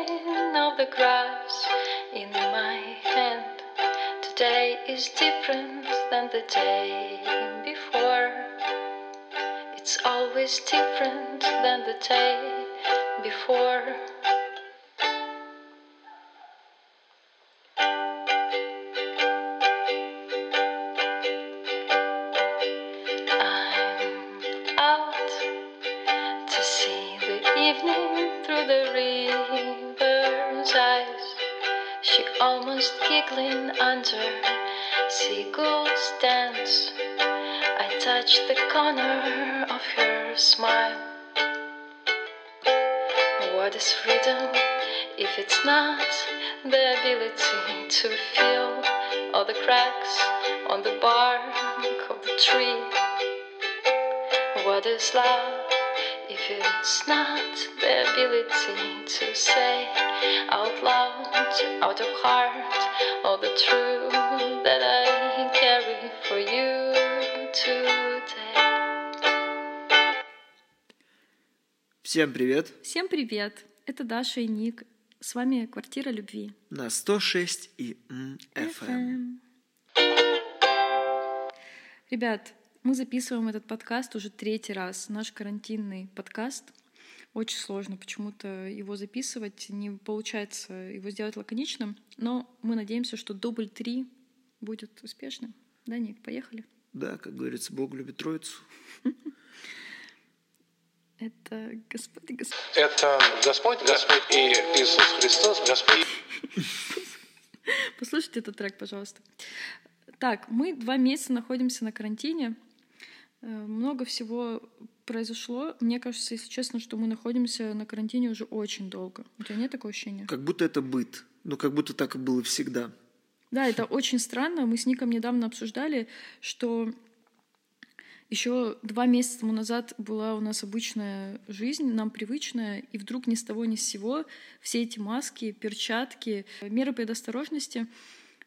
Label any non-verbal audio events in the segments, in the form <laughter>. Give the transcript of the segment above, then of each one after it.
of the grass in my hand. Today is different than the day before. It's always different than the day before. Touch the corner of her smile. What is freedom if it's not the ability to feel all the cracks on the bark of the tree? What is love if it's not the ability to say out loud, out of heart, all the truth that I carry for you today? Всем привет! Всем привет! Это Даша и Ник. С вами «Квартира любви». На 106 и FM. Ребят, мы записываем этот подкаст уже третий раз. Наш карантинный подкаст. Очень сложно почему-то его записывать. Не получается его сделать лаконичным. Но мы надеемся, что дубль три будет успешным. Да, Ник, поехали? Да, как говорится, Бог любит Троицу. <laughs> Это Господь и Господь. Это Господь, Господь и Иисус Христос, Господь. <laughs> Послушайте этот трек, пожалуйста. Так, мы два месяца находимся на карантине. Э, Много всего произошло. Мне кажется, если честно, что мы находимся на карантине уже очень долго. У тебя нет такого ощущения? Как будто это быт. Ну, как будто так и было всегда. Да, это очень странно. Мы с Ником недавно обсуждали, что еще два месяца тому назад была у нас обычная жизнь, нам привычная, и вдруг ни с того ни с сего все эти маски, перчатки, меры предосторожности,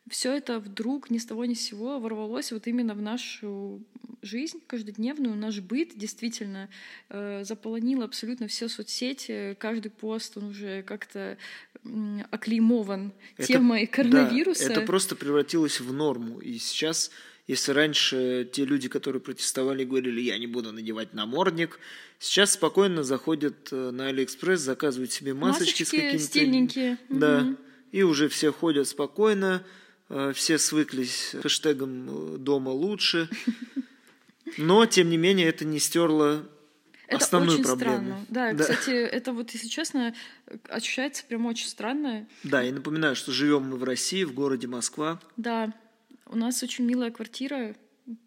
все это вдруг ни с того ни с сего ворвалось вот именно в нашу жизнь каждодневную, наш быт действительно э, заполонил абсолютно все соцсети, каждый пост он уже как-то оклеймован Это- темой да, коронавируса. это просто превратилось в норму. И сейчас, если раньше те люди, которые протестовали, говорили, я не буду надевать намордник, сейчас спокойно заходят э, на Алиэкспресс, заказывают себе масочки, с Масочки какими-то... стильненькие. Да. Мгм. И уже все ходят спокойно, э, все свыклись с хэштегом э, «дома лучше». Но, тем не менее, это не стерло Это основную очень проблему. странно. Да, кстати, это вот, если честно, ощущается прям очень странно. Да, и напоминаю, что живем мы в России, в городе Москва. Да, у нас очень милая квартира,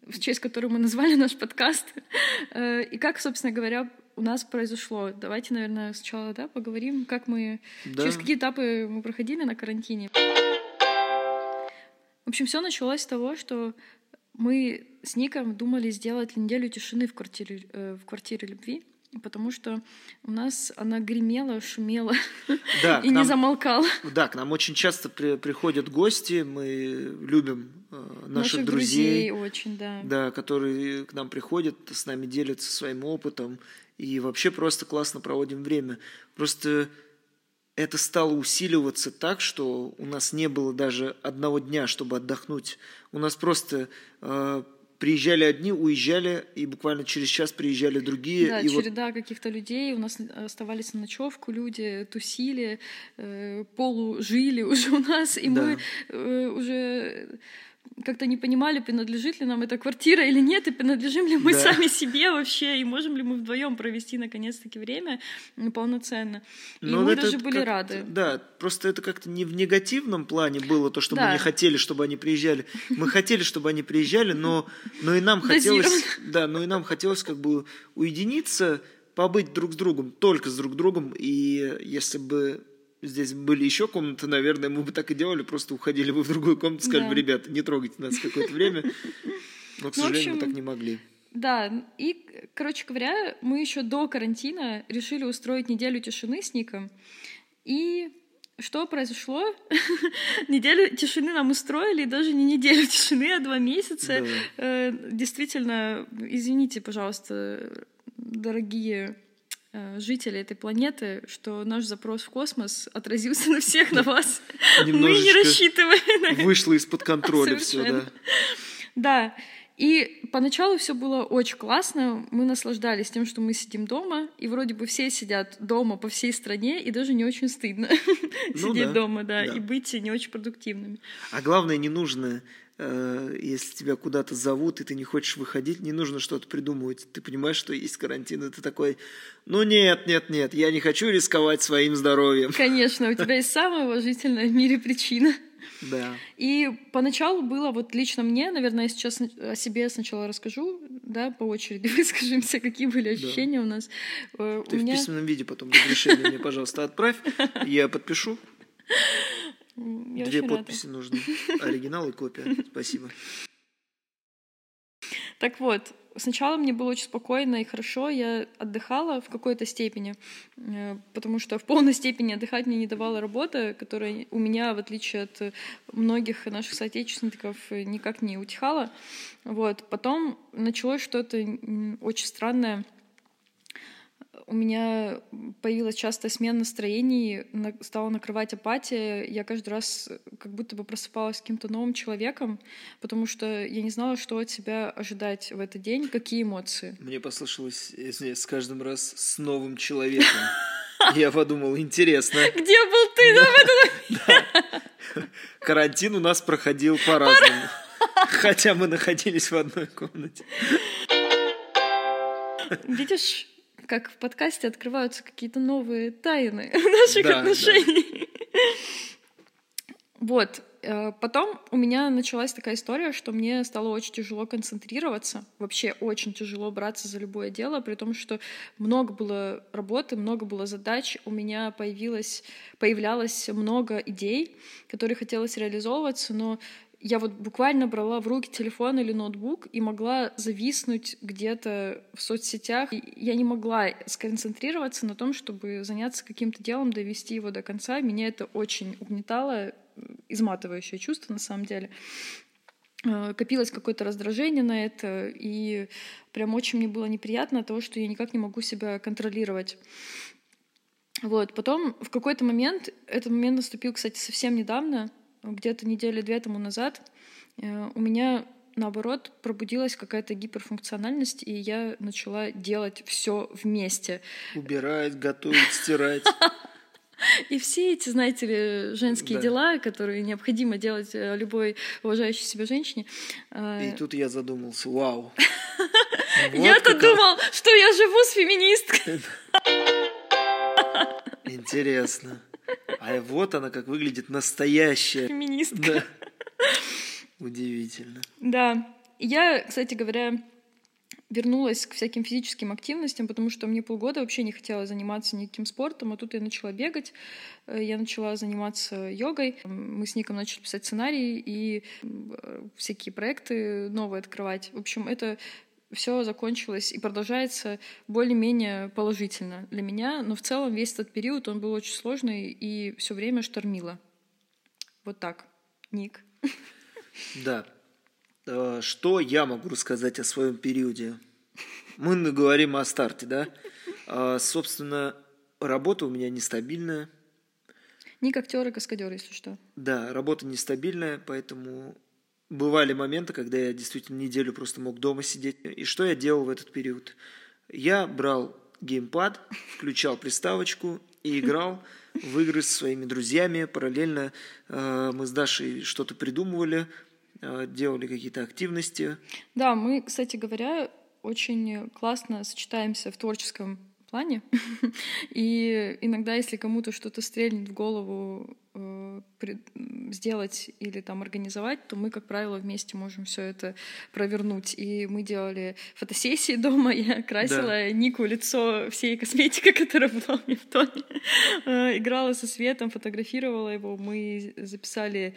в честь которой мы назвали наш подкаст. Э, И как, собственно говоря, у нас произошло? Давайте, наверное, сначала да, поговорим, как мы... Да. Через какие этапы мы проходили на карантине. В общем, все началось с того, что мы с Ником думали сделать неделю тишины в квартире, э, в квартире любви, потому что у нас она гремела, шумела <laughs> Да, и к не нам- замолкала. Да, к нам очень часто при- приходят гости, мы любим э, наших, друзей, очень, да. да, которые к нам приходят, с нами делятся своим опытом, и вообще просто классно проводим время. Просто это стало усиливаться так, что у нас не было даже одного дня, чтобы отдохнуть. У нас просто э, приезжали одни, уезжали, и буквально через час приезжали другие. Да, и вот череда каких-то людей. У нас оставались на ночевку люди, тусили, э, полужили <laughs> уже у нас, и Да. мы э, уже как-то не понимали, принадлежит ли нам эта квартира или нет, и принадлежим ли мы Да. сами себе вообще, и можем ли мы вдвоем провести наконец-таки время полноценно. И Но мы это даже были рады. Да, просто это как-то не в негативном плане было, то, что мы Да. не хотели, чтобы они приезжали. Мы хотели, чтобы они приезжали, но, но и нам хотелось, да, но и нам хотелось как бы уединиться, побыть друг с другом, только с друг другом. И если бы здесь были еще комнаты, наверное, мы бы так и делали, просто уходили бы в другую комнату, сказали Да. бы, ребята, не трогайте нас какое-то время. Но, к Ну, сожалению, мы так не могли. Да, и, короче говоря, мы еще до карантина решили устроить неделю тишины с Ником. И что произошло? <laughs> Неделю тишины нам устроили, и даже не неделю тишины, а два месяца. Да. Э, Действительно, извините, пожалуйста, дорогие жители этой планеты, что наш запрос в космос отразился на всех, на вас. <laughs> Мы не это. Вышло из-под контроля все, да. Да. И поначалу все было очень классно. Мы наслаждались тем, что мы сидим дома, и вроде бы все сидят дома по всей стране, и даже не очень стыдно <laughs> Ну сидеть да, дома, да, да. и быть не очень продуктивными. А главное, не нужно, э, если тебя куда-то зовут, и ты не хочешь выходить, не нужно что-то придумывать. Ты понимаешь, что есть карантин, и ты такой, ну нет, нет, нет, я не хочу рисковать своим здоровьем. <laughs> Конечно, у тебя есть самая уважительная в мире причина. Да. И поначалу было вот лично мне, наверное, я сейчас о себе сначала расскажу, да, по очереди <laughs> выскажемся, какие были ощущения у нас. Э, Ты у в меня... письменном виде потом разрешение мне, пожалуйста, отправь. Я подпишу. <laughs> Я Две очень рада. подписи нужны. <laughs> Оригинал и копия. Спасибо. Так вот, сначала мне было очень спокойно и хорошо, я отдыхала в какой-то степени, э, потому что в полной степени отдыхать мне не давала работа, которая у меня, в отличие от многих наших соотечественников, никак не утихала. Вот. Потом началось что-то очень странное. У меня появилась частая смена настроений, на- стала накрывать апатия. Я каждый раз э, как будто бы просыпалась каким-то новым человеком, потому что я не знала, что от себя ожидать в этот день, какие эмоции. Мне послышалось, извиняюсь, с каждым раз с новым человеком. Я подумал, интересно. <laughs> Где был ты? в этом- Карантин у нас проходил по-разному. Хотя мы находились в одной комнате. Видишь, как в подкасте открываются какие-то новые тайны <laughs> наших Да, отношений. Вот. э, Потом у меня началась такая история, что мне стало очень тяжело концентрироваться, вообще очень тяжело браться за любое дело, при том, что много было работы, много было задач, у меня появилось, появлялось много идей, которые хотелось реализовываться, но я вот буквально брала в руки телефон или ноутбук и могла зависнуть где-то в соцсетях. И я не могла сконцентрироваться на том, чтобы заняться каким-то делом, довести его до конца. Меня это очень угнетало, изматывающее чувство на самом деле. Э, Копилось какое-то раздражение на это, и прям очень мне было неприятно от того, что я никак не могу себя контролировать. Вот. Потом в какой-то момент, этот момент наступил, кстати, совсем недавно, где-то недели две тому назад, э, у меня наоборот пробудилась какая-то гиперфункциональность, и я начала делать все вместе. Убирать, готовить, стирать. <laughs> И все эти, знаете ли, женские Да. дела, которые необходимо делать э, любой уважающей себя женщине. э, И тут я задумался, вау. <laughs> Я-то думал, что я живу с феминисткой. <laughs> Интересно. А вот она как выглядит настоящая. Феминистка. Да. <laughs> Удивительно. Да. Я, кстати говоря, вернулась к всяким физическим активностям, потому что мне полгода вообще не хотела заниматься никаким спортом, а тут я начала бегать, э, я начала заниматься йогой, мы с Ником начали писать сценарии и э, всякие проекты новые открывать. В общем, это все закончилось и продолжается более-менее положительно для меня, но в целом весь этот период он был очень сложный и все время штормило. Вот так. Ник. Да. Э, Что я могу рассказать о своем периоде? Мы говорим о старте, да? А, Собственно, работа у меня нестабильная. Ник актер и каскадер, если что. Да, работа нестабильная, поэтому бывали моменты, когда я действительно неделю просто мог дома сидеть. И что я делал в этот период? Я брал геймпад, включал приставочку и играл в игры со своими друзьями. Параллельно э, мы с Дашей что-то придумывали, э, делали какие-то активности. Да, мы, кстати говоря, очень классно сочетаемся в творческом плане. <laughs> И иногда, если кому-то что-то стрельнет в голову сделать или там организовать, то мы, как правило, вместе можем все это провернуть. И мы делали фотосессии <laughs> дома, я красила Нику лицо всей косметикой, <laughs> которая была у меня в тоне. Э, Играла со светом, фотографировала его. Мы записали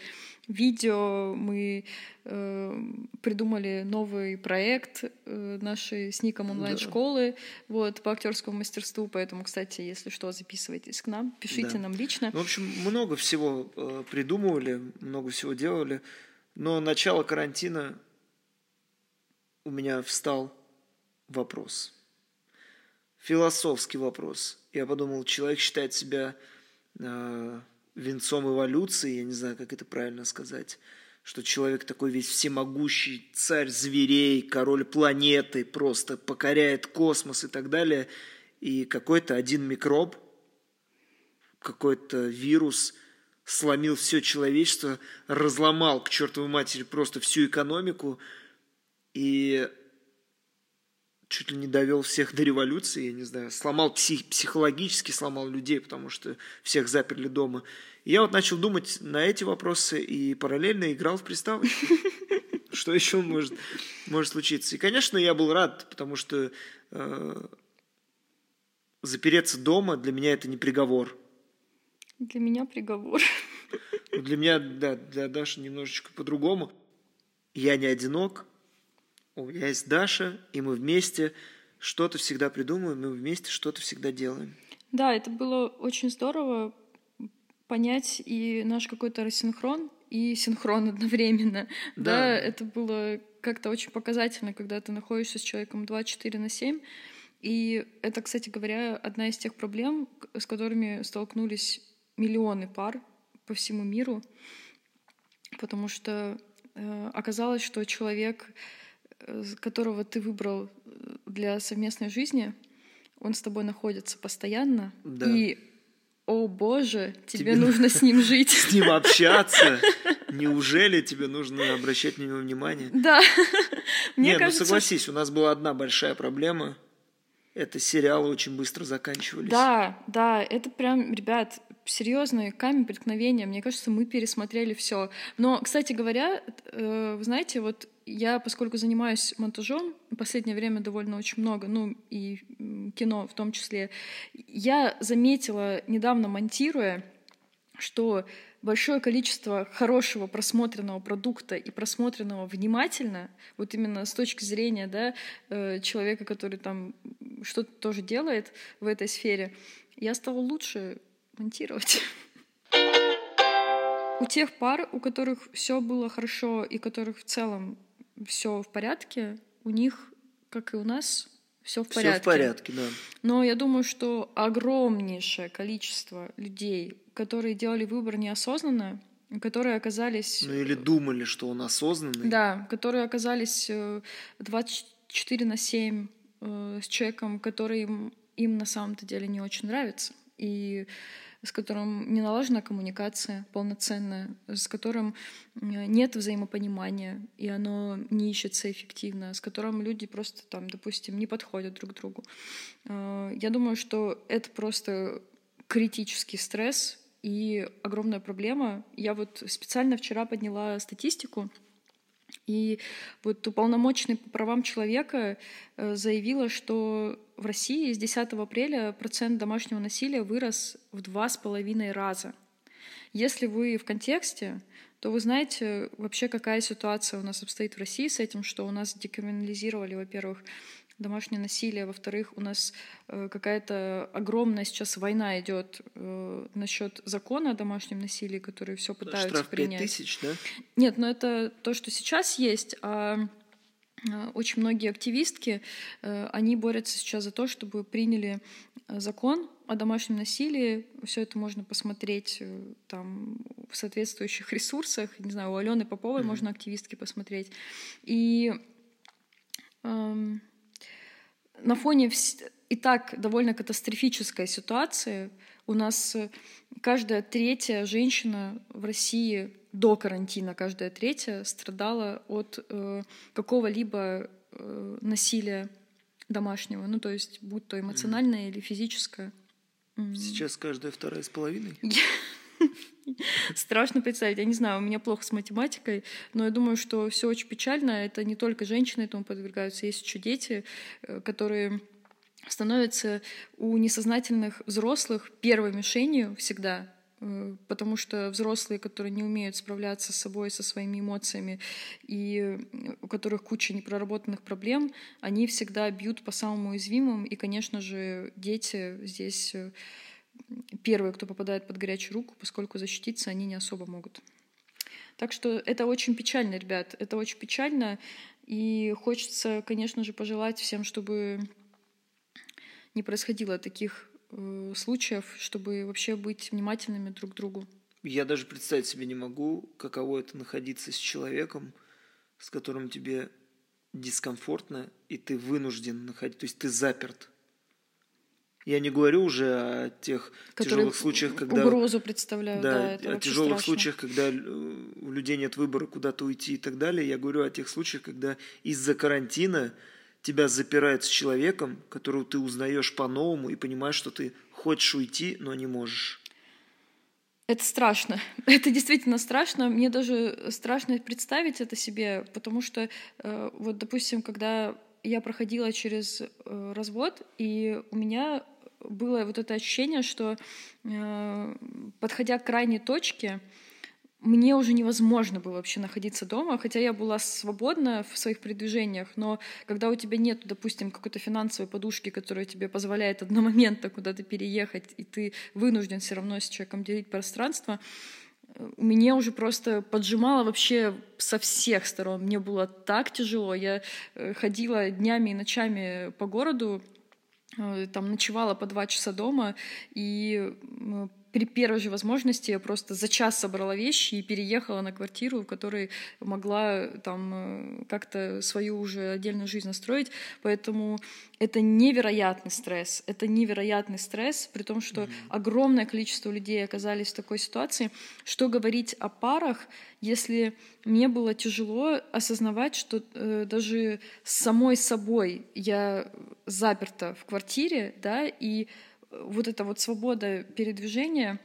видео, мы э, придумали новый проект э, нашей с Ником онлайн-школы вот, по актерскому мастерству. Поэтому, кстати, если что, записывайтесь к нам, пишите Да. нам лично. Ну, в общем, много всего э, придумывали, много всего делали. Но начало карантина у меня встал вопрос. философский вопрос. Я подумал, человек считает себя э, венцом эволюции, я не знаю, как это правильно сказать, что человек такой весь всемогущий, царь зверей, король планеты, просто покоряет космос и так далее. И какой-то один микроб, какой-то вирус сломил все человечество, разломал к чертовой матери просто всю экономику и чуть ли не довел всех до революции, я не знаю, сломал псих, психологически, сломал людей, потому что всех заперли дома. И я вот начал думать на эти вопросы и параллельно играл в приставочку. <laughs> Что еще может, может случиться? И, конечно, я был рад, потому что э, запереться дома для меня это не приговор. Для меня приговор. Ну, для меня, да, для Даши немножечко по-другому. Я не одинок, у меня есть Даша, и мы вместе что-то всегда придумываем, мы вместе что-то всегда делаем. Да, это было очень здорово понять и наш какой-то рассинхрон, и синхрон одновременно. Да, да это было как-то очень показательно, когда ты находишься с человеком 24 на 7. И это, кстати говоря, одна из тех проблем, с которыми столкнулись миллионы пар по всему миру, потому что э, оказалось, что человек Э, которого ты выбрал э, для совместной жизни, он с тобой находится постоянно. Да. И, о боже, тебе, тебе нужно с ним <laughs> жить. С ним общаться. Неужели тебе нужно обращать на него внимание? Да. <laughs> Мне Нет, ну кажется, ну согласись, у нас была одна большая проблема. Это сериалы очень быстро заканчивались. Да, да, это прям, ребят, серьезный камень преткновения. Мне кажется, мы пересмотрели все. Но, кстати говоря, э, вы знаете, вот я, поскольку занимаюсь монтажом, в последнее время довольно очень много, ну и кино в том числе, я заметила, недавно монтируя, что большое количество хорошего просмотренного продукта и просмотренного внимательно, вот именно с точки зрения да, э, человека, который там что-то тоже делает в этой сфере, я стала лучше монтировать. У тех пар, у которых все было хорошо и которых в целом все в порядке, у них, как и у нас, все в порядке. Все в порядке, да. Но я думаю, что огромнейшее количество людей, которые делали выбор неосознанно, которые оказались... Ну или думали, что он осознанный. Да, которые оказались 24 э, на 7 э, с человеком, который им, им на самом-то деле не очень нравится. И с которым не налажена коммуникация полноценная, с которым нет взаимопонимания, и оно не ищется эффективно, с которым люди просто там, допустим, не подходят друг к другу. А, я думаю, что это просто критический стресс и огромная проблема. Я вот специально вчера подняла статистику, и вот уполномоченный по правам человека э, заявила, что в России с 10 апреля процент домашнего насилия вырос в два с половиной раза. Если вы в контексте, то вы знаете вообще, какая ситуация у нас обстоит в России с этим, что у нас декриминализировали, во-первых, домашнее насилие, во-вторых, у нас э, какая-то огромная сейчас война идет э, насчет закона о домашнем насилии, который все пытаются Штраф принять. тысяч, да? Нет, но это то, что сейчас есть, а э, очень многие активистки, они борются сейчас за то, чтобы приняли закон о домашнем насилии. Все это можно посмотреть там в соответствующих <laughs> ресурсах. Не знаю, у Алены Поповой mm-hmm. можно активистки посмотреть. И эм, на фоне и так довольно катастрофической ситуации у нас э, каждая третья женщина в России до карантина, каждая третья страдала от э, какого-либо э, насилия домашнего, ну то есть будь то эмоциональное mm. или физическое. Сейчас каждая вторая с половиной. <laughs> <laughs> Страшно представить. Я не знаю, у меня плохо с математикой, но я думаю, что все очень печально. Это не только женщины этому подвергаются, есть еще дети, э, которые становятся у несознательных взрослых первой мишенью всегда, э, потому что взрослые, которые не умеют справляться с собой, со своими эмоциями, и у которых куча непроработанных проблем, они всегда бьют по самым уязвимым, и, конечно же, дети здесь э, первые, кто попадает под горячую руку, поскольку защититься они не особо могут. Так что это очень печально, ребят, это очень печально. И хочется, конечно же, пожелать всем, чтобы не происходило таких э, случаев, чтобы вообще быть внимательными друг к другу. Я даже представить себе не могу, каково это находиться с человеком, с которым тебе дискомфортно, и ты вынужден находить, то есть ты заперт. Я не говорю уже о тех Которые тяжелых случаях, когда... угрозу представляют. Да, Да, о тяжелых страшно. случаях, когда э, у людей нет выбора куда-то уйти и так далее. Я говорю о тех случаях, когда из-за карантина тебя запирают с человеком, которого ты узнаешь по-новому и понимаешь, что ты хочешь уйти, но не можешь. Это страшно. <laughs> Это действительно страшно. Мне даже страшно представить это себе, потому что, э, вот, допустим, когда я проходила через э, развод, и у меня было вот это ощущение, что, э, подходя к крайней точке, мне уже невозможно было вообще находиться дома, хотя я была свободна в своих передвижениях, но когда у тебя нет, допустим, какой-то финансовой подушки, которая тебе позволяет одномоментно <laughs> куда-то переехать, и ты вынужден все равно с человеком делить пространство, мне уже просто поджимало вообще со всех сторон. Мне было так тяжело. Я э, ходила днями и ночами по городу, э, там ночевала по два часа дома, и при первой же возможности я просто за час собрала вещи и переехала на квартиру, в которой могла там э, как-то свою уже отдельную жизнь настроить. Поэтому это невероятный стресс. Это невероятный стресс, при том, что огромное количество людей оказались в такой ситуации. Что говорить о парах, если мне было тяжело осознавать, что э, даже с самой собой я заперта в квартире, да, и вот эта вот свобода передвижения,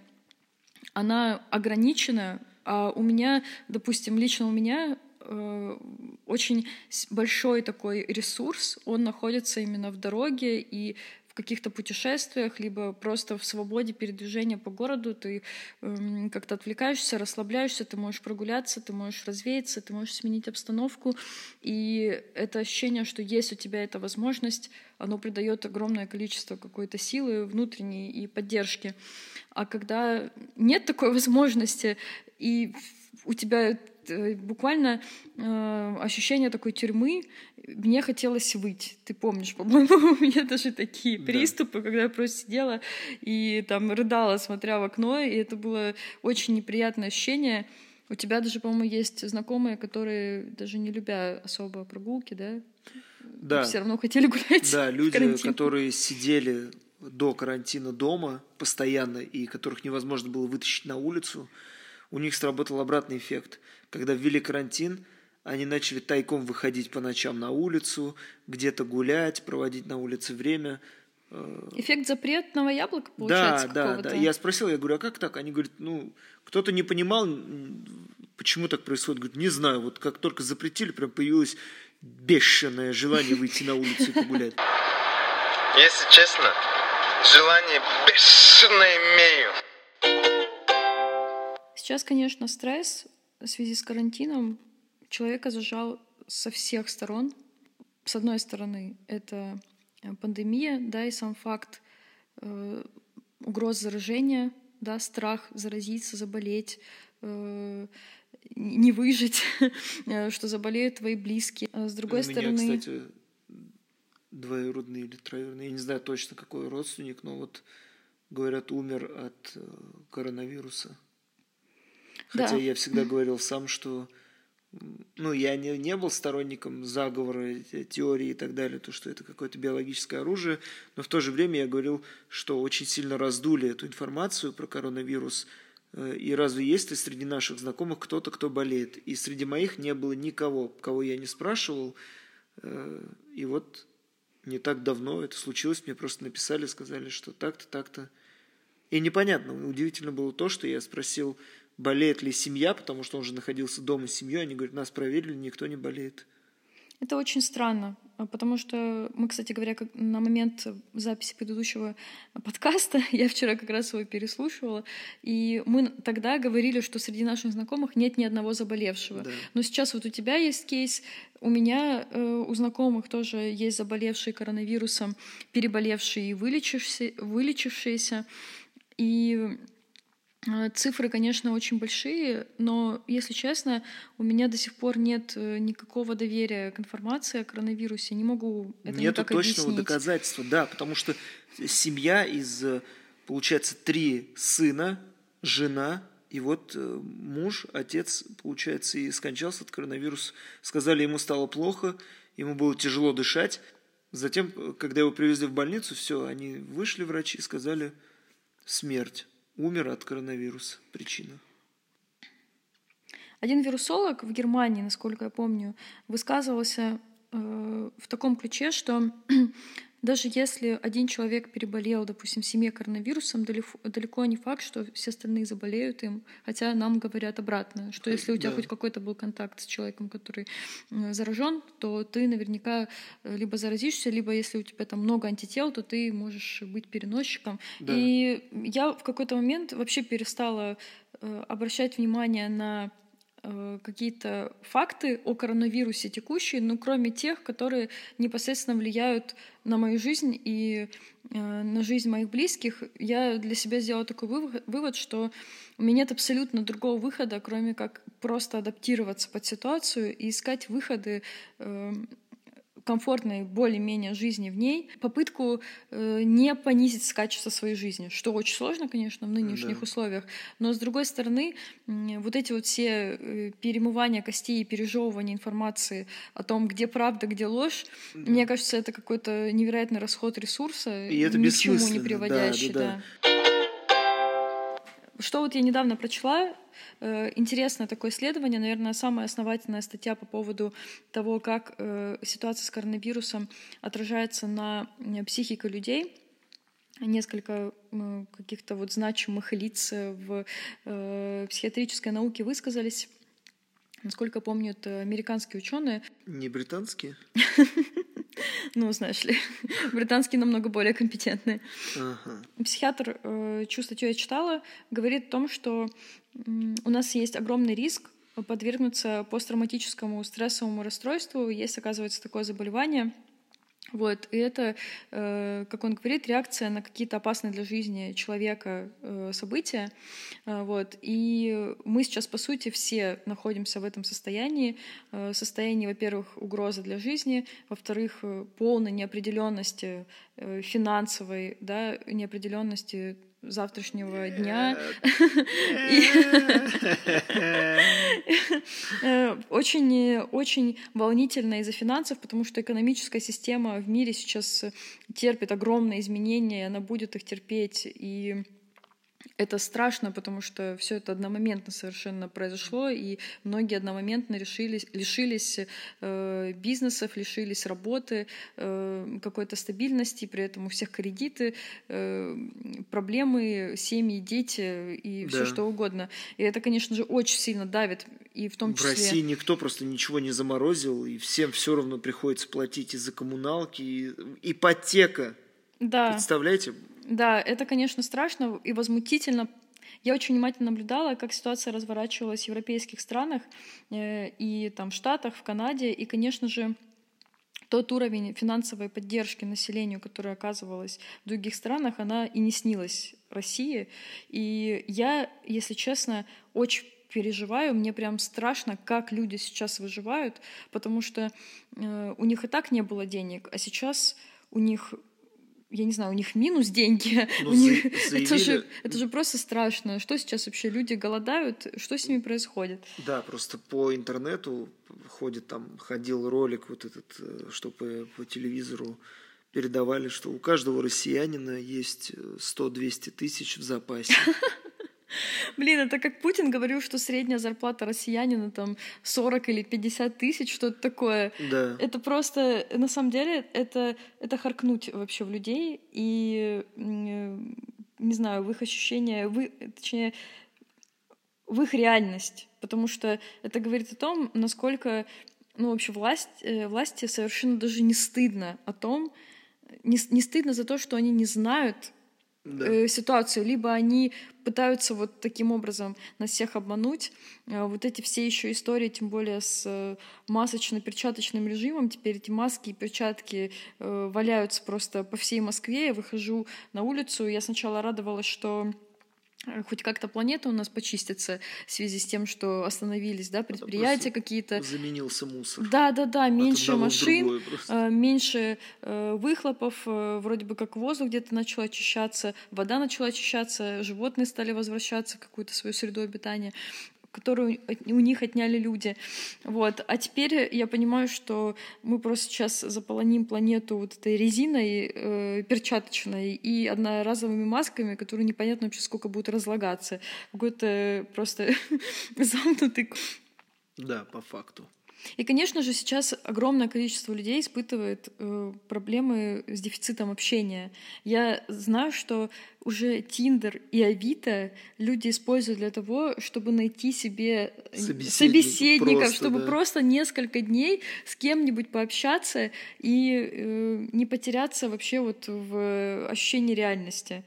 она ограничена, а у меня, допустим, лично у меня э, очень большой такой ресурс, он находится именно в дороге и каких-то путешествиях, либо просто в свободе передвижения по городу, ты эм, как-то отвлекаешься, расслабляешься, ты можешь прогуляться, ты можешь развеяться, ты можешь сменить обстановку, и это ощущение, что есть у тебя эта возможность, оно придает огромное количество какой-то силы внутренней и поддержки. А когда нет такой <laughs> возможности, и у тебя э, буквально э, ощущение такой тюрьмы, мне хотелось выйти. Ты помнишь, <laughs> по-моему, у меня даже такие Да. приступы, когда я просто сидела и там рыдала, смотря в окно, и это было очень неприятное ощущение. У тебя даже, по-моему, есть знакомые, которые даже не любя особо прогулки, да, Да, все равно хотели гулять. да, <laughs> люди, которые сидели до карантина дома постоянно и которых невозможно было вытащить на улицу, у них сработал обратный эффект. Когда ввели карантин, они начали тайком выходить по ночам на улицу, где-то гулять, проводить на улице время. Э, Эффект запретного яблока, получается, Да, да, да. Я спросил, я говорю, а как так? Они говорят, ну, кто-то не понимал, почему так происходит. Говорит, не знаю, вот как только запретили, прям появилось бешеное желание выйти на улицу и погулять. Если честно, желание бешеное имею. Сейчас, конечно, стресс в связи с карантином человека зажал со всех сторон. С одной стороны, это э, пандемия, да, и сам факт э, угроз заражения, да, страх заразиться, заболеть, э, не выжить, <laughs> э, что заболеют твои близкие. А с другой У меня, стороны, кстати, двоюродный или троюродный, я не знаю точно какой родственник, но вот говорят, умер от э, коронавируса. Хотя Да. я всегда говорил сам, что ну, я не, не был сторонником заговора, э, теории и так далее, то, что это какое-то биологическое оружие, но в то же время я говорил, что очень сильно раздули эту информацию про коронавирус, Э, и разве есть ли среди наших знакомых кто-то, кто болеет? И среди моих не было никого, кого я не спрашивал, Э, И вот не так давно это случилось, мне просто написали, сказали, что так-то, так-то. И непонятно, удивительно было то, что я спросил, болеет ли семья, потому что он же находился дома с семьей, они говорят, нас проверили, никто не болеет. Это очень странно, потому что мы, кстати говоря, как на момент записи предыдущего подкаста, <laughs> я вчера как раз его переслушивала, и мы тогда говорили, что среди наших знакомых нет ни одного заболевшего. Да. Но сейчас вот у тебя есть кейс, у меня, э, у знакомых тоже есть заболевшие коронавирусом, переболевшие и вылечившиеся, вылечившиеся. И цифры, конечно, очень большие, но, если честно, у меня до сих пор нет э, никакого доверия к информации о коронавирусе. Не могу это Нету никак точного объяснить. доказательства, да, потому что семья из, э, получается, три сына, жена, и вот э, муж, отец, получается, и скончался от коронавируса. Сказали, ему стало плохо, ему было тяжело дышать. Затем, э, когда его привезли в больницу, все, они вышли, врачи, сказали, смерть. Умер от коронавируса. Причина. Один вирусолог в Германии, насколько я помню, высказывался э, в таком ключе, что даже если один человек переболел, допустим, в семье коронавирусом, далеко, не факт, что все остальные заболеют им, хотя нам говорят обратное, что если у тебя Да. хоть какой-то был контакт с человеком, который заражен, то ты наверняка э, либо заразишься, либо если у тебя там много антител, то ты можешь быть переносчиком. Да. И я в какой-то момент вообще перестала э, обращать внимание на какие-то факты о коронавирусе текущие, ну, кроме тех, которые непосредственно влияют на мою жизнь и э, на жизнь моих близких, я для себя сделала такой вывод, вывод, что у меня нет абсолютно другого выхода, кроме как просто адаптироваться под ситуацию и искать выходы э, комфортной более-менее жизни в ней, попытку э, не понизить качество своей жизни, что очень сложно, конечно, в нынешних Да. условиях, но с другой стороны, м, вот эти вот все э, перемывания костей и пережевывания информации о том, где правда, где ложь, мне кажется, это какой-то невероятный расход ресурса, И это ни к чему не бессмысленно, да, приводящий. да, да. Что вот я недавно прочла, э, интересное такое исследование, наверное, самая основательная статья по поводу того, как э, ситуация с коронавирусом отражается на психике людей. Несколько каких-то вот значимых лиц э, в психиатрической науке высказались. Насколько помню, это американские ученые. Не британские? <laughs> <laughs> Ну, знаешь ли, <laughs> британские намного более компетентные. Ага. Психиатр, э, чью статью я читала, говорит о том, что у нас есть огромный риск подвергнуться посттравматическому стрессовому расстройству. Есть, оказывается, такое заболевание. Вот, и это, э, как он говорит, реакция на какие-то опасные для жизни человека э, события. Э, вот, и мы сейчас, по сути, все находимся в этом состоянии. Состоянии, во-первых, угрозы для жизни, во-вторых, полной неопределенности финансовой, да, неопределенности завтрашнего дня. Э, Очень, очень волнительно из-за финансов, потому что экономическая система в мире сейчас терпит огромные изменения, и она будет их терпеть. И это страшно, потому что все это одномоментно совершенно произошло, и многие одномоментно решились, лишились э, бизнесов, лишились работы, э, какой-то стабильности, при этом у всех кредиты, э, проблемы, семьи, дети и все Да. что угодно. И это, конечно же, очень сильно давит, и в том В числе... России никто просто ничего не заморозил, и всем все равно приходится платить из-за коммуналки, и ипотека. Да. Представляете? Да, это, конечно, страшно и возмутительно. Я очень внимательно наблюдала, как ситуация разворачивалась в европейских странах э, и там Штатах, в Канаде. И, конечно же, тот уровень финансовой поддержки населению, который оказывалась в других странах, она и не снилась России. И я, если честно, очень переживаю, мне прям страшно, как люди сейчас выживают, потому что э, у них и так не было денег, а сейчас у них я не знаю, у них минус деньги. <laughs> Ну, у них... за- <laughs> это, же, заявили- это же просто страшно. Что сейчас вообще люди голодают? Что с ними происходит? Да, просто по интернету ходит там, ходил ролик вот этот, э, что по, по телевизору передавали, что у каждого россиянина есть э, 100-200 тысяч в запасе. <laughs> <laughs> Блин, это как Путин говорил, что средняя зарплата россиянина там 40 или 50 тысяч, что-то такое. Да. Это просто, на самом деле, это, это харкнуть вообще в людей и, не знаю, в их ощущения, в, их- точнее, в их реальность. Потому что это говорит о том, насколько, ну, вообще власть, э, власти совершенно даже не стыдно о том, не, не стыдно за то, что они не знают Да. э, ситуацию, либо они пытаются вот таким образом нас всех обмануть. Э, Вот эти все еще истории, тем более с э, масочно-перчаточным режимом, теперь эти маски и перчатки валяются просто по всей Москве. Я выхожу на улицу, я сначала радовалась, что хоть как-то планета у нас почистится в связи с тем, что остановились, да, предприятия какие-то. Заменился мусор. Да, да, да, меньше машин, э, меньше э, выхлопов, э, вроде бы как воздух где-то начал очищаться, вода начала очищаться, животные стали возвращаться в какую-то свою среду обитания которую от- у них отняли люди. Вот. А теперь я понимаю, что мы просто сейчас заполоним планету вот этой резиной э, перчаточной и одноразовыми масками, которые непонятно вообще сколько будут разлагаться. Какой-то просто <laughs> замкнутый Да, по факту. И, конечно же, сейчас огромное количество людей испытывает э, проблемы с дефицитом общения. Я знаю, что уже Тиндер и Авито люди используют для того, чтобы найти себе э, Собеседник собеседников, просто, чтобы да. просто несколько дней с кем-нибудь пообщаться и э, не потеряться вообще вот в ощущении реальности.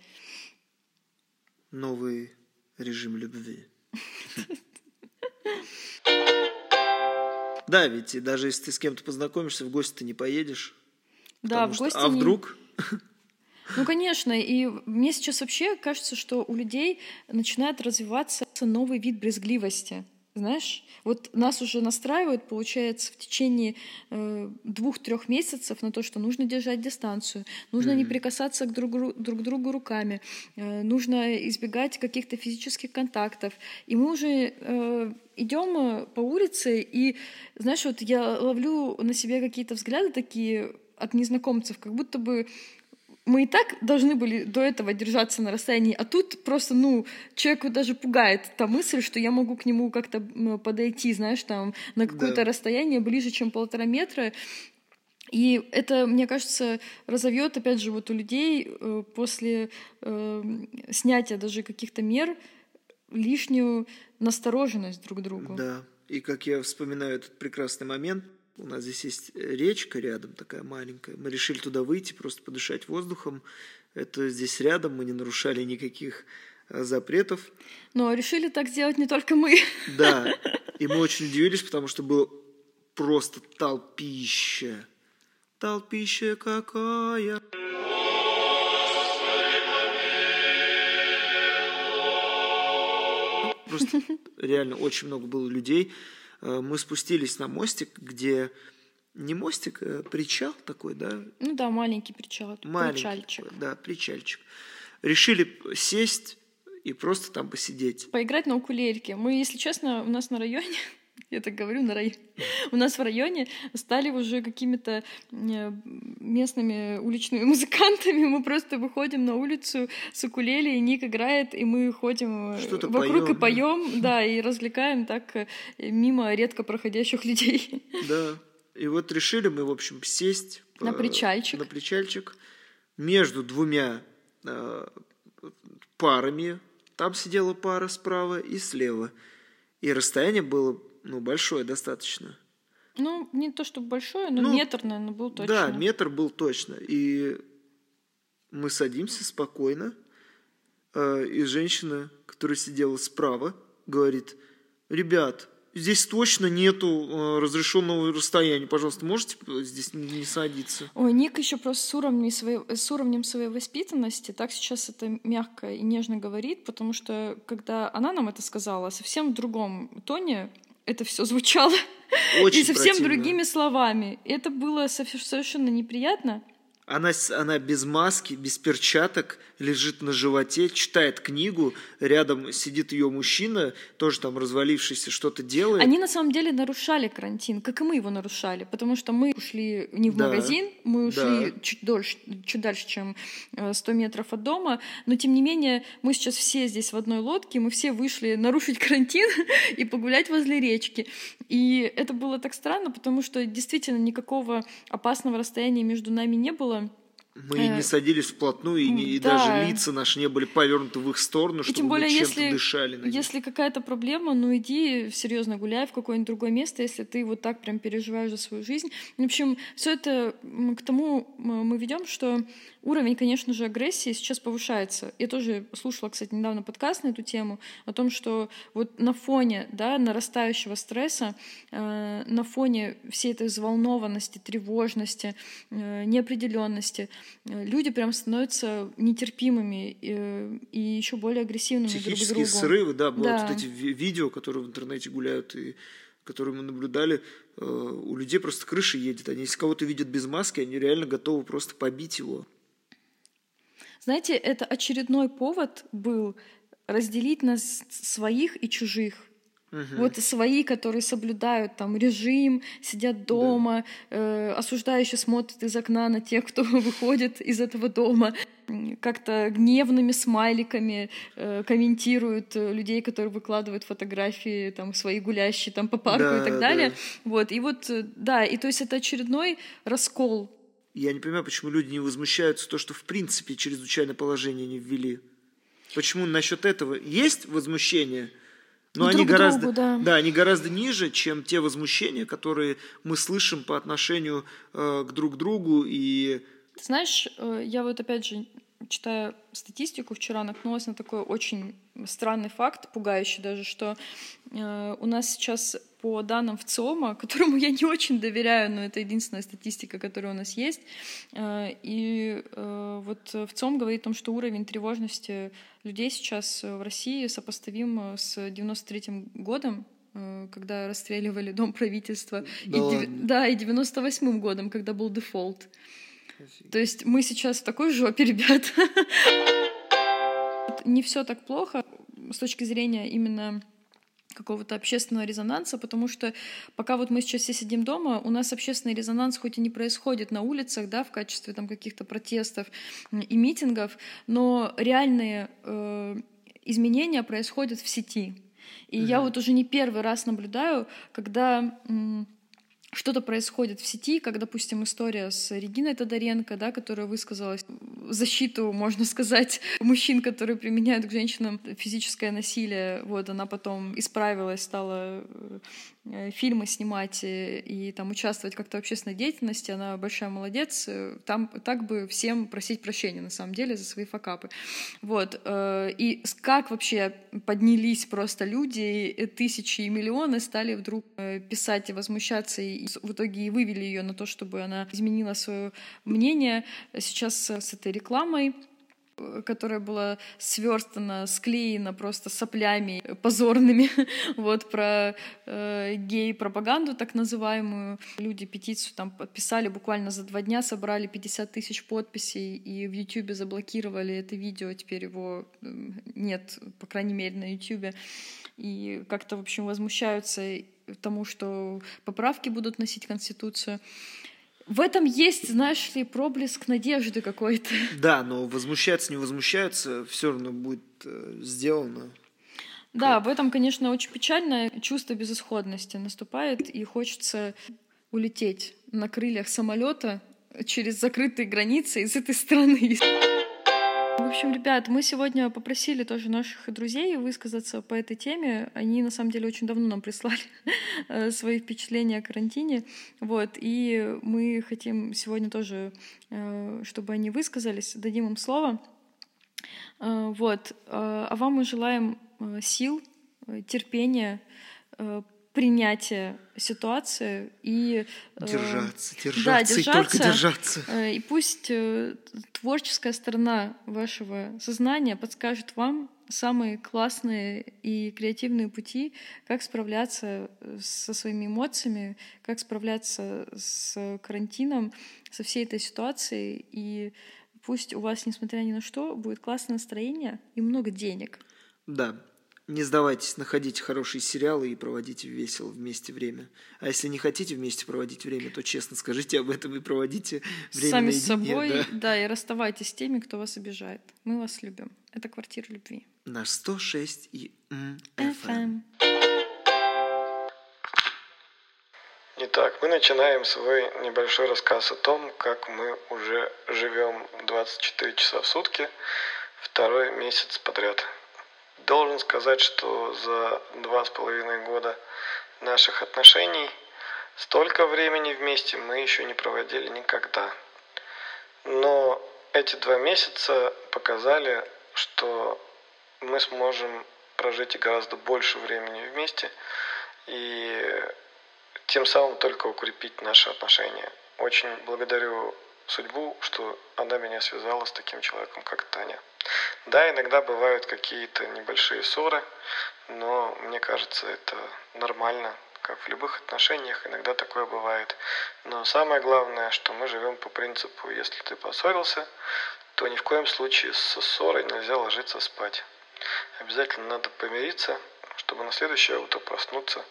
Новый режим любви. <laughs> Да, ведь и даже если ты с кем-то познакомишься, в гости ты не поедешь. Да, в что- гости А не- вдруг? Ну, конечно, и мне сейчас вообще кажется, что у людей начинает развиваться новый вид брезгливости. Знаешь, вот нас уже настраивают, получается, в течение э, двух-трех месяцев на то, что нужно держать дистанцию, нужно не прикасаться к друг, ру- друг другу руками, э, нужно избегать каких-то физических контактов. И мы уже э, идем по улице, и, знаешь, вот я ловлю на себе какие-то взгляды такие от незнакомцев, как будто бы мы и так должны были до этого держаться на расстоянии, а тут просто, ну, человеку даже пугает та мысль, что я могу к нему как-то подойти, знаешь, там, на какое-то Да. расстояние ближе, чем полтора метра. И это, мне кажется, разовьет, опять же, вот у людей э, после э, снятия даже каких-то мер лишнюю настороженность друг к другу. Да. И как я вспоминаю этот прекрасный момент, у нас здесь есть речка рядом, такая маленькая. Мы решили туда выйти, просто подышать воздухом. Это здесь рядом, мы не нарушали никаких э, запретов. Но решили так сделать не только мы. Да, <laughs> и мы очень удивились, потому что было просто толпище. Толпище какая. Просто <laughs> реально очень много было людей. Э, Мы спустились на мостик, где не мостик, а причал такой, да, Ну да, маленький причал, маленький, причальчик. да, причальчик. Решили сесть и просто там посидеть. поиграть на укулельке. Мы, если честно, у нас на районе, <laughs> я так говорю, на районе, у нас в районе стали уже какими-то э, местными уличными <laughs> музыкантами. Мы просто выходим на улицу с укулеле, и Ник играет, и мы ходим э, Что-то вокруг и поём, поем, <laughs> да, и развлекаем так э, мимо редко проходящих людей. Да. И вот решили мы, в общем, сесть На причальчик. на причальчик между двумя э, парами. Там сидела пара справа и слева. И расстояние было ну, большое достаточно. Ну, не то чтобы большое, но Ну, метр, наверное, был точно. Да, метр был точно. И мы садимся спокойно. э, И женщина, которая сидела справа, говорит, ребят, здесь точно нету э, разрешенного расстояния. Пожалуйста, можете здесь не не садиться? Ой, Ник еще просто с уровнем, своей, с уровнем своей воспитанности так сейчас это мягко и нежно говорит, потому что когда она нам это сказала, совсем в другом тоне это все звучало Очень <laughs> и совсем противно. другими словами. Это было совершенно неприятно. Она, она без маски, без перчаток, лежит на животе, читает книгу, рядом сидит ее мужчина, тоже там развалившийся, что-то делает. Они на самом деле нарушали карантин, как и мы его нарушали, потому что мы ушли не в Да, магазин, мы ушли да. чуть, дольше, чуть дальше, чем э, 100 метров от дома, но тем не менее мы сейчас все здесь в одной лодке, мы все вышли нарушить <laughs> карантин и погулять возле речки. И это было так странно, потому что действительно никакого опасного расстояния между нами не было. Мы и не Э, садились вплотную, и, не- и да. даже лица наши не были повернуты в их сторону, И чтобы тем более, мы чем-то если, дышали на них. если какая-то проблема, ну иди серьезно гуляй в какое-нибудь другое место, если ты вот так прям переживаешь за свою жизнь. В общем, все это к тому мы ведем, что уровень, конечно же, агрессии сейчас повышается. Я тоже слушала, кстати, недавно подкаст на эту тему о том, что вот на фоне да, нарастающего стресса, э, на фоне всей этой взволнованности, тревожности, э, неопределенности, э, люди прям становятся нетерпимыми э, и еще более агрессивными друг к Психические другу. срывы, да, бывают Да. вот эти ви- видео, которые в интернете гуляют и которые мы наблюдали, э, у людей просто крыша едет. Они, если кого-то видят без маски, они реально готовы просто побить его. Знаете, это очередной повод был разделить нас своих и чужих. Вот свои, которые соблюдают там режим, сидят дома, э, осуждающе смотрят из окна на тех, кто <laughs> выходит из этого дома, как-то гневными смайликами э, комментируют э, людей, которые выкладывают фотографии там свои гулящие там по парку Да, и так далее. да. Вот и вот э, да, и то есть это очередной раскол. Я не понимаю, почему люди не возмущаются то, что в принципе чрезвычайное положение не ввели. Почему насчет этого есть возмущение? Но Ну, они друг гораздо, другу, да. они гораздо ниже, чем те возмущения, которые мы слышим по отношению э, к друг другу и Ты знаешь, э, я вот опять же, читая статистику, вчера наткнулась на такой очень странный факт, пугающий даже, что э, у нас сейчас по данным ВЦИОМа, <laughs> которому я не очень доверяю, но это единственная статистика, которая у нас есть, э, и э, вот ВЦИОМ говорит о том, что уровень тревожности людей сейчас в России сопоставим с 93-м годом, э, когда расстреливали дом правительства, Да и, ладно? да, и 98-м годом, когда был дефолт. То есть мы сейчас в такой жопе, <laughs> ребят. Не все так плохо с точки зрения именно какого-то общественного резонанса, потому что пока вот мы сейчас все сидим дома, у нас общественный резонанс хоть и не происходит на улицах, да, в качестве там каких-то протестов и митингов, но реальные э, изменения происходят в сети. И я вот уже не первый раз наблюдаю, когда м, что-то происходит в сети, как, допустим, история с Региной Тодоренко, да, которая высказалась в защиту, можно сказать, <laughs> мужчин, которые применяют к женщинам физическое насилие. Вот она потом исправилась, стала э, фильмы снимать и, и там участвовать как-то в общественной деятельности. Она большая молодец. Э, Там так бы всем просить прощения, на самом деле, за свои факапы. Вот. э, И как вообще поднялись просто люди, э, тысячи и миллионы стали вдруг э, писать и возмущаться, и в итоге и вывели ее на то, чтобы она изменила свое мнение. Сейчас э, с этой рекламой э, которая была сверстана, склеена просто соплями э, позорными, <laughs> вот про э, гей-пропаганду так называемую. Люди петицию там подписали буквально за два дня, собрали 50 тысяч подписей и в Ютубе заблокировали это видео, теперь его м, нет, по крайней мере, на Ютубе. И как-то, в общем, возмущаются тому, что поправки будут носить Конституцию. В этом есть, знаешь ли, проблеск надежды какой-то. <laughs> да, но возмущаться, не возмущаться, все равно будет э, сделано. Да, в этом, конечно, очень печальное чувство безысходности наступает, и хочется улететь на крыльях самолета через закрытые границы из этой страны. <laughs> В общем, ребят, мы сегодня попросили тоже наших друзей высказаться по этой теме. Они, на самом деле, очень давно нам прислали <laughs> э, свои впечатления о карантине. Вот, и мы хотим сегодня тоже, э, чтобы они высказались, дадим им слово. Э, Вот. А вам мы желаем сил, терпения, принятия ситуации и... э, Держаться, да, держаться и только держаться. Э, И пусть э, творческая сторона вашего сознания подскажет вам самые классные и креативные пути, как справляться со своими эмоциями, как справляться с карантином, со всей этой ситуацией. И пусть у вас, несмотря ни на что, будет классное настроение и много денег. Да. Не сдавайтесь, находите хорошие сериалы и проводите весело вместе время. А если не хотите вместе проводить время, то честно скажите об этом и проводите время Сами наедине, с собой, да. да. и расставайтесь с теми, кто вас обижает. Мы вас любим. Это квартира любви. На 106 и FM. FM. Итак, мы начинаем свой небольшой рассказ о том, как мы уже живем 24 часа в сутки второй месяц подряд. Должен сказать, что за два с половиной года наших отношений столько времени вместе мы еще не проводили никогда. Но эти два месяца показали, что мы сможем прожить и гораздо больше времени вместе и тем самым только укрепить наши отношения. Очень благодарю судьбу, что она меня связала с таким человеком, как Таня. Да, иногда бывают какие-то небольшие ссоры, но мне кажется, это нормально, как в любых отношениях, иногда такое бывает. Но самое главное, что мы живем по принципу, если ты поссорился, то ни в коем случае со ссорой нельзя ложиться спать. Обязательно надо помириться, чтобы на следующее утро проснуться,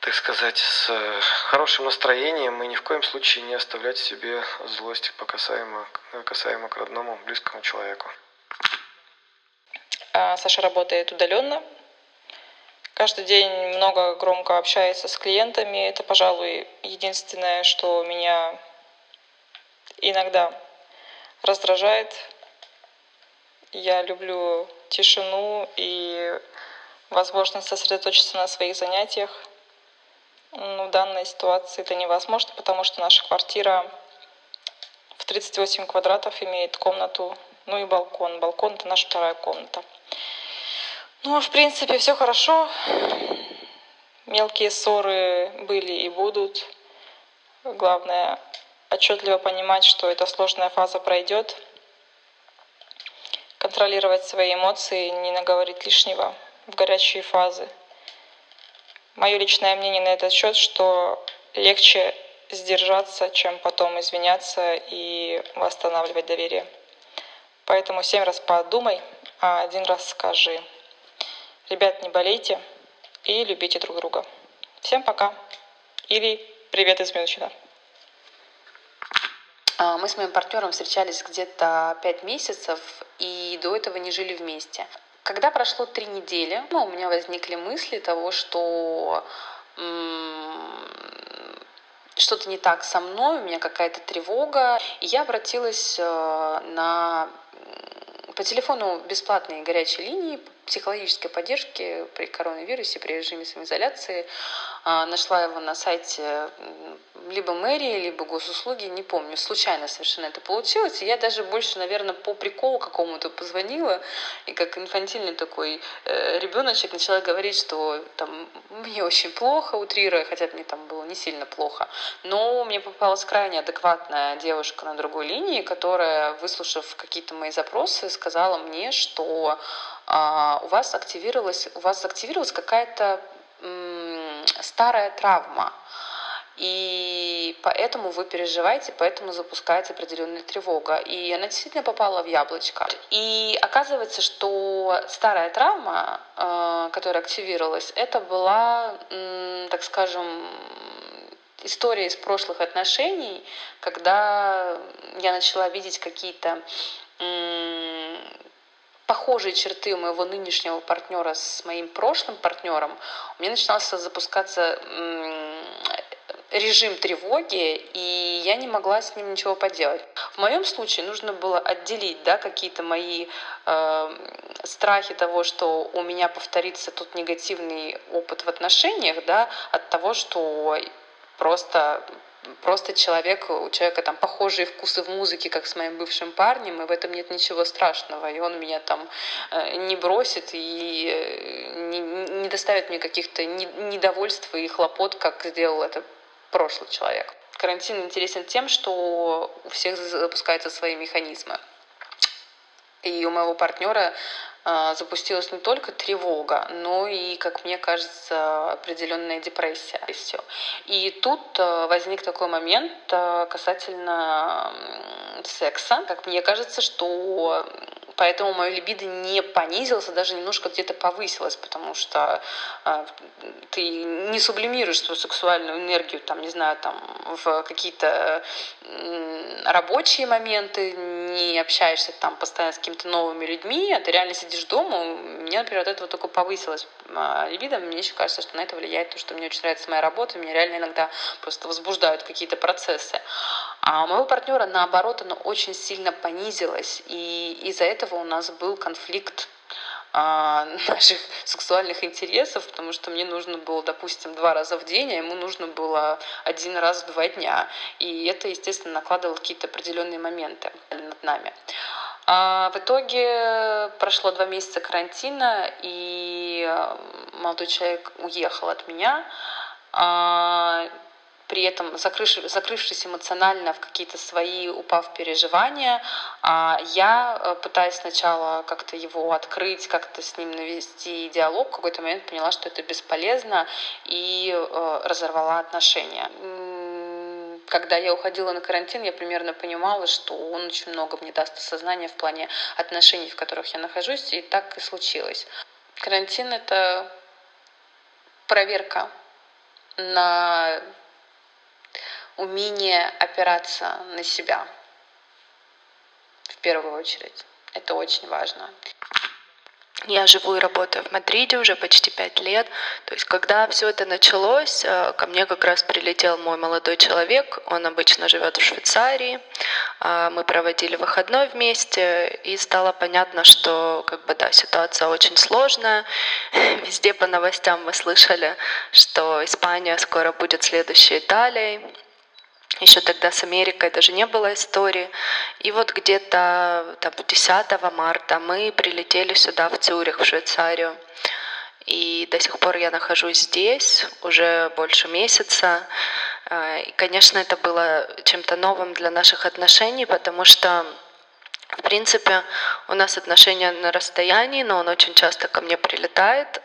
так сказать, с хорошим настроением и ни в коем случае не оставлять себе злость касаемо, касаемо к родному, близкому человеку. А, Саша работает удаленно. Каждый день много громко общается с клиентами. Это, пожалуй, единственное, что меня иногда раздражает. Я люблю тишину и возможность сосредоточиться на своих занятиях. Ну, в данной ситуации это невозможно, потому что наша квартира в 38 квадратов имеет комнату, ну и балкон. Балкон – это наша вторая комната. Ну, в принципе, все хорошо. Мелкие ссоры были и будут. Главное отчетливо понимать, что эта сложная фаза пройдет. Контролировать свои эмоции, не наговорить лишнего в горячие фазы. Мое личное мнение на этот счет, что легче сдержаться, чем потом извиняться и восстанавливать доверие. Поэтому семь раз подумай, а один раз скажи. Ребят, не болейте и любите друг друга. Всем пока. Или привет из Мюнхена. А, Мы с моим партнером встречались где-то пять месяцев и до этого не жили вместе. Когда прошло три недели, ну, у меня возникли мысли того, что что-то не так со мной, у меня какая-то тревога. И я обратилась э, на по телефону бесплатные горячие линии психологической поддержки при коронавирусе, при режиме самоизоляции. А, Нашла его на сайте либо мэрии, либо госуслуги, не помню. Случайно совершенно это получилось. И я даже больше, наверное, по приколу какому-то позвонила. И как инфантильный такой э, ребеночек начала говорить, что там мне очень плохо, утрируя, хотя мне там было не сильно плохо. Но мне попалась крайне адекватная девушка на другой линии, которая, выслушав какие-то мои запросы, сказала мне, что а, у вас активировалась, у вас активировалась какая-то старая травма. И поэтому вы переживаете, поэтому запускается определенная тревога. И она действительно попала в яблочко. И оказывается, что старая травма, э, которая активировалась, это была, так скажем, история из прошлых отношений, когда я начала видеть какие-то похожие черты у моего нынешнего партнера с моим прошлым партнером, у меня начинался запускаться режим тревоги, и я не могла с ним ничего поделать. В моем случае нужно было отделить да, какие-то мои э, страхи того, что у меня повторится тот негативный опыт в отношениях, да, от того, что просто просто человек, у человека там похожие вкусы в музыке, как с моим бывшим парнем, и в этом нет ничего страшного. И он меня там э, не бросит и э, не, доставит мне каких-то недовольств и хлопот, как сделал это прошлый человек. Карантин интересен тем, что у всех запускаются свои механизмы. И у моего партнера а, запустилась не только тревога, но и, как мне кажется, определенная депрессия. И, все. и тут а, возник такой момент а, касательно секса. Как мне кажется, что поэтому мое либидо не понизилось, а даже немножко где-то повысилось, потому что э, ты не сублимируешь свою сексуальную энергию, там, не знаю, там, в какие-то э, рабочие моменты, не общаешься там постоянно с какими-то новыми людьми, а ты реально сидишь дома. У меня, например, от этого только повысилось э, либидо. Мне еще кажется, что на это влияет то, что мне очень нравится моя работа, меня реально иногда просто возбуждают какие-то процессы. А у моего партнера, наоборот, оно очень сильно понизилось, и из-за этого у нас был конфликт а, <laughs> наших сексуальных интересов, потому что мне нужно было, допустим, два раза в день, а ему нужно было один раз в два дня. И это, естественно, накладывало какие-то определенные моменты над нами. А в итоге прошло два месяца карантина, и молодой человек уехал от меня. При этом закрывшись, закрывшись эмоционально в какие-то свои, упав переживания, а я, э, пытаясь сначала как-то его открыть, как-то с ним навести диалог, в какой-то момент поняла, что это бесполезно и э, разорвала отношения когда я уходила на карантин, я примерно понимала, что он очень много мне даст осознания в плане отношений, в которых я нахожусь, и так и случилось. Карантин — это проверка на умение опираться на себя в первую очередь. Это очень важно. Я живу и работаю в Мадриде уже почти пять лет. То есть, когда все это началось, э, ко мне как раз прилетел мой молодой человек. Он обычно живет в Швейцарии. А, мы проводили выходной вместе, и стало понятно, что как бы, да, ситуация очень сложная. <laughs> Везде по новостям мы слышали, что Испания скоро будет следующей Италией. Еще тогда с Америкой даже не было истории. И вот где-то там, 10 марта мы прилетели сюда, в Цюрих, в Швейцарию. И до сих пор я нахожусь здесь уже больше месяца. А, и, конечно, это было чем-то новым для наших отношений, потому что в принципе, у нас отношения на расстоянии, но он очень часто ко мне прилетает.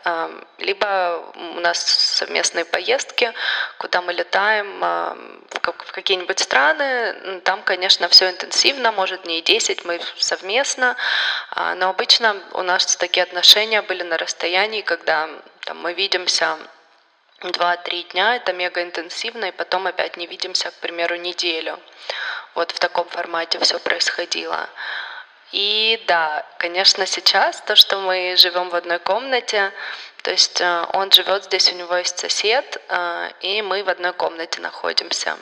Либо у нас совместные поездки, куда мы летаем в какие-нибудь страны. Там, конечно, все интенсивно, может, не и 10, мы совместно. А, но обычно у нас такие отношения были на расстоянии, когда там, мы видимся два-три дня, это мега интенсивно, и потом опять не видимся, к примеру, неделю. Вот в таком формате все происходило. И да, конечно, сейчас то, что мы живем в одной комнате, то есть э, он живет здесь, у него есть сосед, э, и мы в одной комнате находимся.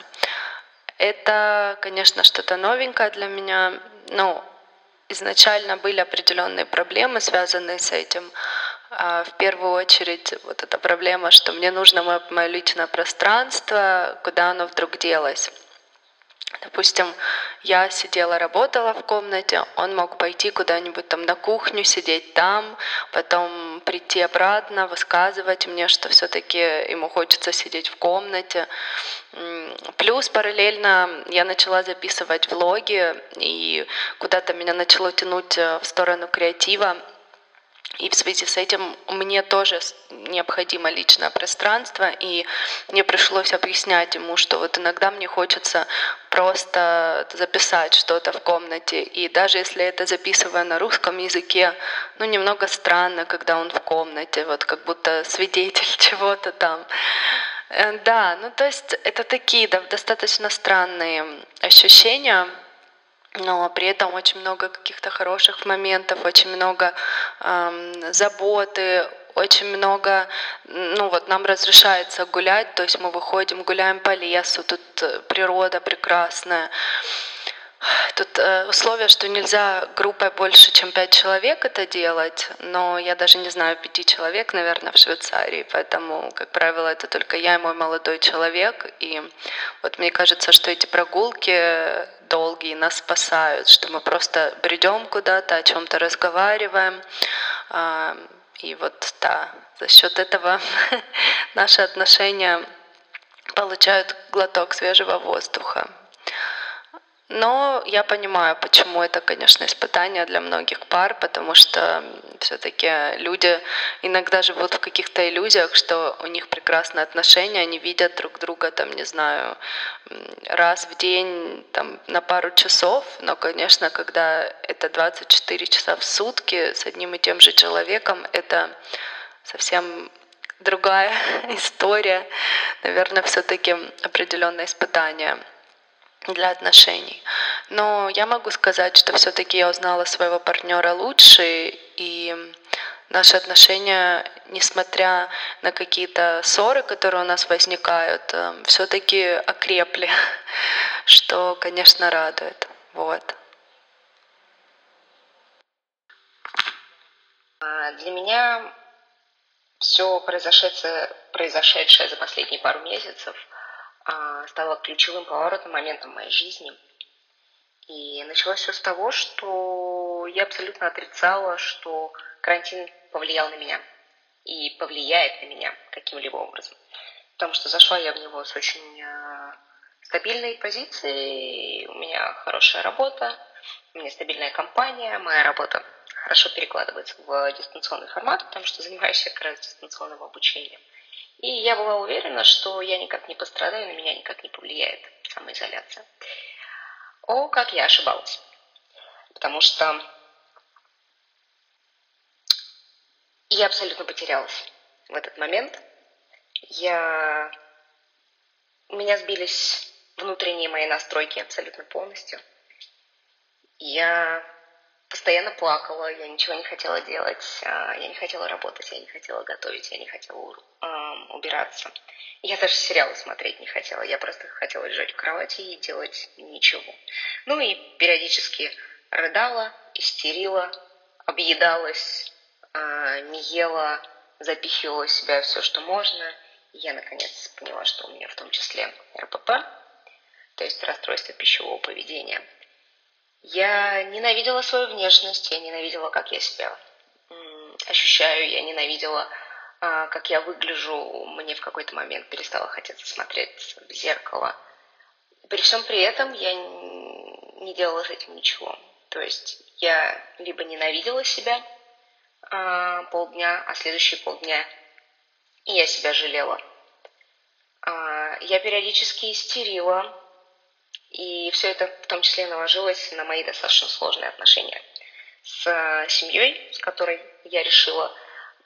Это, конечно, что-то новенькое для меня. Ну, изначально были определенные проблемы, связанные с этим. А, в первую очередь вот эта проблема, что мне нужно мое, мое личное пространство, куда оно вдруг делось. Допустим, я сидела, работала в комнате, он мог пойти куда-нибудь там на кухню, сидеть там, потом прийти обратно, высказывать мне, что все-таки ему хочется сидеть в комнате. Плюс параллельно я начала записывать влоги, и куда-то меня начало тянуть э, в сторону креатива. И в связи с этим мне тоже необходимо личное пространство, и мне пришлось объяснять ему, что вот иногда мне хочется просто записать что-то в комнате, и даже если это записываю на русском языке, ну немного странно, когда он в комнате, вот как будто свидетель <laughs> чего-то там. Э, да, ну то есть это такие да, достаточно странные ощущения, но при этом очень много каких-то хороших моментов, очень много эм, заботы, очень много, ну вот нам разрешается гулять, то есть мы выходим, гуляем по лесу, тут э, природа прекрасная. Тут э, условие, что нельзя группой больше, чем пять человек это делать, но я даже не знаю пяти человек, наверное, в Швейцарии, поэтому, как правило, это только я и мой молодой человек. И вот мне кажется, что эти прогулки долгие нас спасают, что мы просто бредем куда-то, о чем-то разговариваем. А, и вот да, за счет этого <laughs> наши отношения получают глоток свежего воздуха. Но я понимаю, почему это, конечно, испытание для многих пар, потому что все-таки люди иногда живут в каких-то иллюзиях, что у них прекрасные отношения, они видят друг друга, там, не знаю, раз в день, там, на пару часов, но, конечно, когда это 24 часа в сутки с одним и тем же человеком, это совсем другая <laughs> история, наверное, все-таки определенное испытание для отношений. Но я могу сказать, что все-таки я узнала своего партнера лучше, и наши отношения, несмотря на какие-то ссоры, которые у нас возникают, э, все-таки окрепли, <laughs> что, конечно, радует. Вот. А, для меня все произошедшее, произошедшее за последние пару месяцев – стало ключевым поворотным моментом в моей жизни. И началось все с того, что я абсолютно отрицала, что карантин повлиял на меня и повлияет на меня каким-либо образом. Потому что зашла я в него с очень а, стабильные позиции, у меня хорошая работа, у меня стабильная компания, моя работа хорошо перекладывается в дистанционный формат, потому что занимаюсь я как раз дистанционным обучением. И я была уверена, что я никак не пострадаю, на меня никак не повлияет самоизоляция. О, как я ошибалась. Потому что я абсолютно потерялась в этот момент. Я... У меня сбились внутренние мои настройки абсолютно полностью. Я постоянно плакала, я ничего не хотела делать, а, я не хотела работать, я не хотела готовить, я не хотела убираться. Я даже сериалы смотреть не хотела, я просто хотела лежать в кровати и делать ничего. Ну и периодически рыдала, истерила, объедалась, э, не ела, запихивала в себя все, что можно. И я наконец поняла, что у меня в том числе РПП, то есть расстройство пищевого поведения – я ненавидела свою внешность, я ненавидела, как я себя ощущаю, я ненавидела, а, как я выгляжу. Мне в какой-то момент перестало хотеться смотреть в зеркало. При всем при этом я не делала с этим ничего. То есть я либо ненавидела себя а, полдня, а следующие полдня и я себя жалела. А, я периодически истерила, и все это в том числе наложилось на мои достаточно сложные отношения с э, семьей, с которой я решила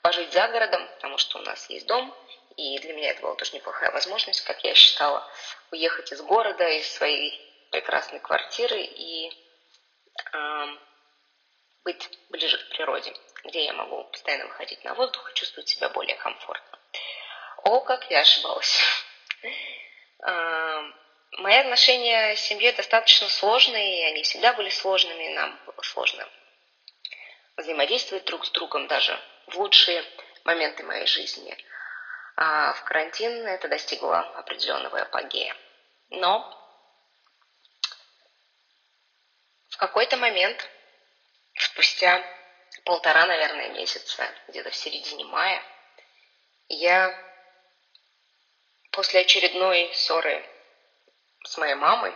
пожить за городом, потому что у нас есть дом, и для меня это была тоже неплохая возможность, как я считала, уехать из города, из своей прекрасной квартиры и э, быть ближе к природе, где я могу постоянно выходить на воздух и чувствовать себя более комфортно. О, как я ошибалась. <laughs> Мои отношения с семьей достаточно сложные, они всегда были сложными, нам было сложно взаимодействовать друг с другом даже в лучшие моменты моей жизни. А в карантин это достигло определенного апогея. Но в какой-то момент, спустя полтора, наверное, месяца, где-то в середине мая, я после очередной ссоры с моей мамой,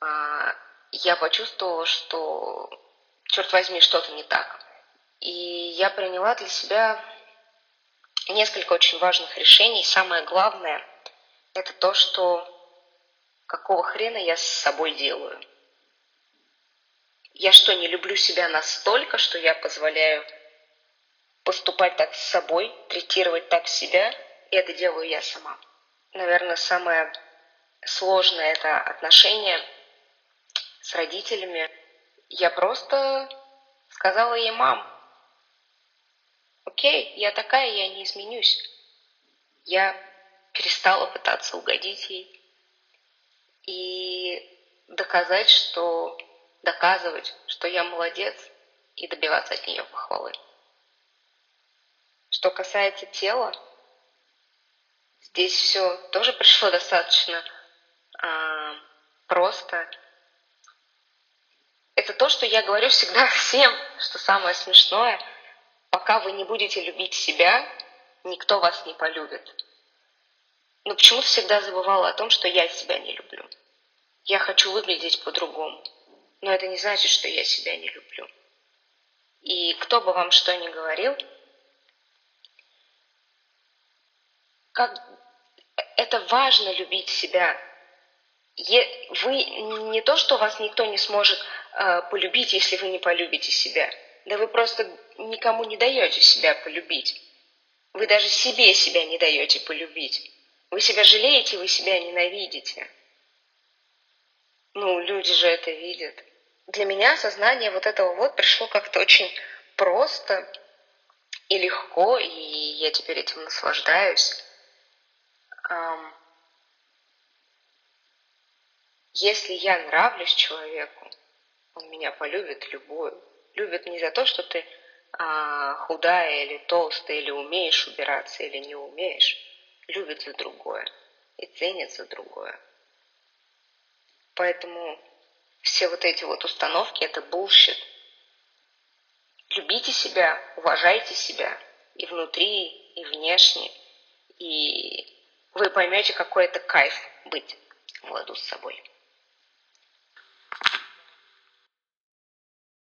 а, я почувствовала, что, черт возьми, что-то не так. И я приняла для себя несколько очень важных решений. Самое главное – это то, что какого хрена я с собой делаю. Я что, не люблю себя настолько, что я позволяю поступать так с собой, третировать так себя, и это делаю я сама. Наверное, самое сложное это отношение с родителями. Я просто сказала ей, мам, окей, я такая, я не изменюсь. Я перестала пытаться угодить ей и доказать, что доказывать, что я молодец и добиваться от нее похвалы. Что касается тела, здесь все тоже пришло достаточно а, просто. Это то, что я говорю всегда <laughs> всем, что самое смешное, пока вы не будете любить себя, никто вас не полюбит. Но почему-то всегда забывала о том, что я себя не люблю. Я хочу выглядеть по-другому. Но это не значит, что я себя не люблю. И кто бы вам что ни говорил, как это важно любить себя, вы не то, что вас никто не сможет э, полюбить, если вы не полюбите себя. Да вы просто никому не даете себя полюбить. Вы даже себе себя не даете полюбить. Вы себя жалеете, вы себя ненавидите. Ну, люди же это видят. Для меня осознание вот этого вот пришло как-то очень просто и легко, и я теперь этим наслаждаюсь. Если я нравлюсь человеку, он меня полюбит любую. Любит не за то, что ты а, худая или толстая, или умеешь убираться, или не умеешь. Любит за другое и ценит за другое. Поэтому все вот эти вот установки – это bullshit. Любите себя, уважайте себя и внутри, и внешне, и вы поймете, какой это кайф быть в ладу с собой.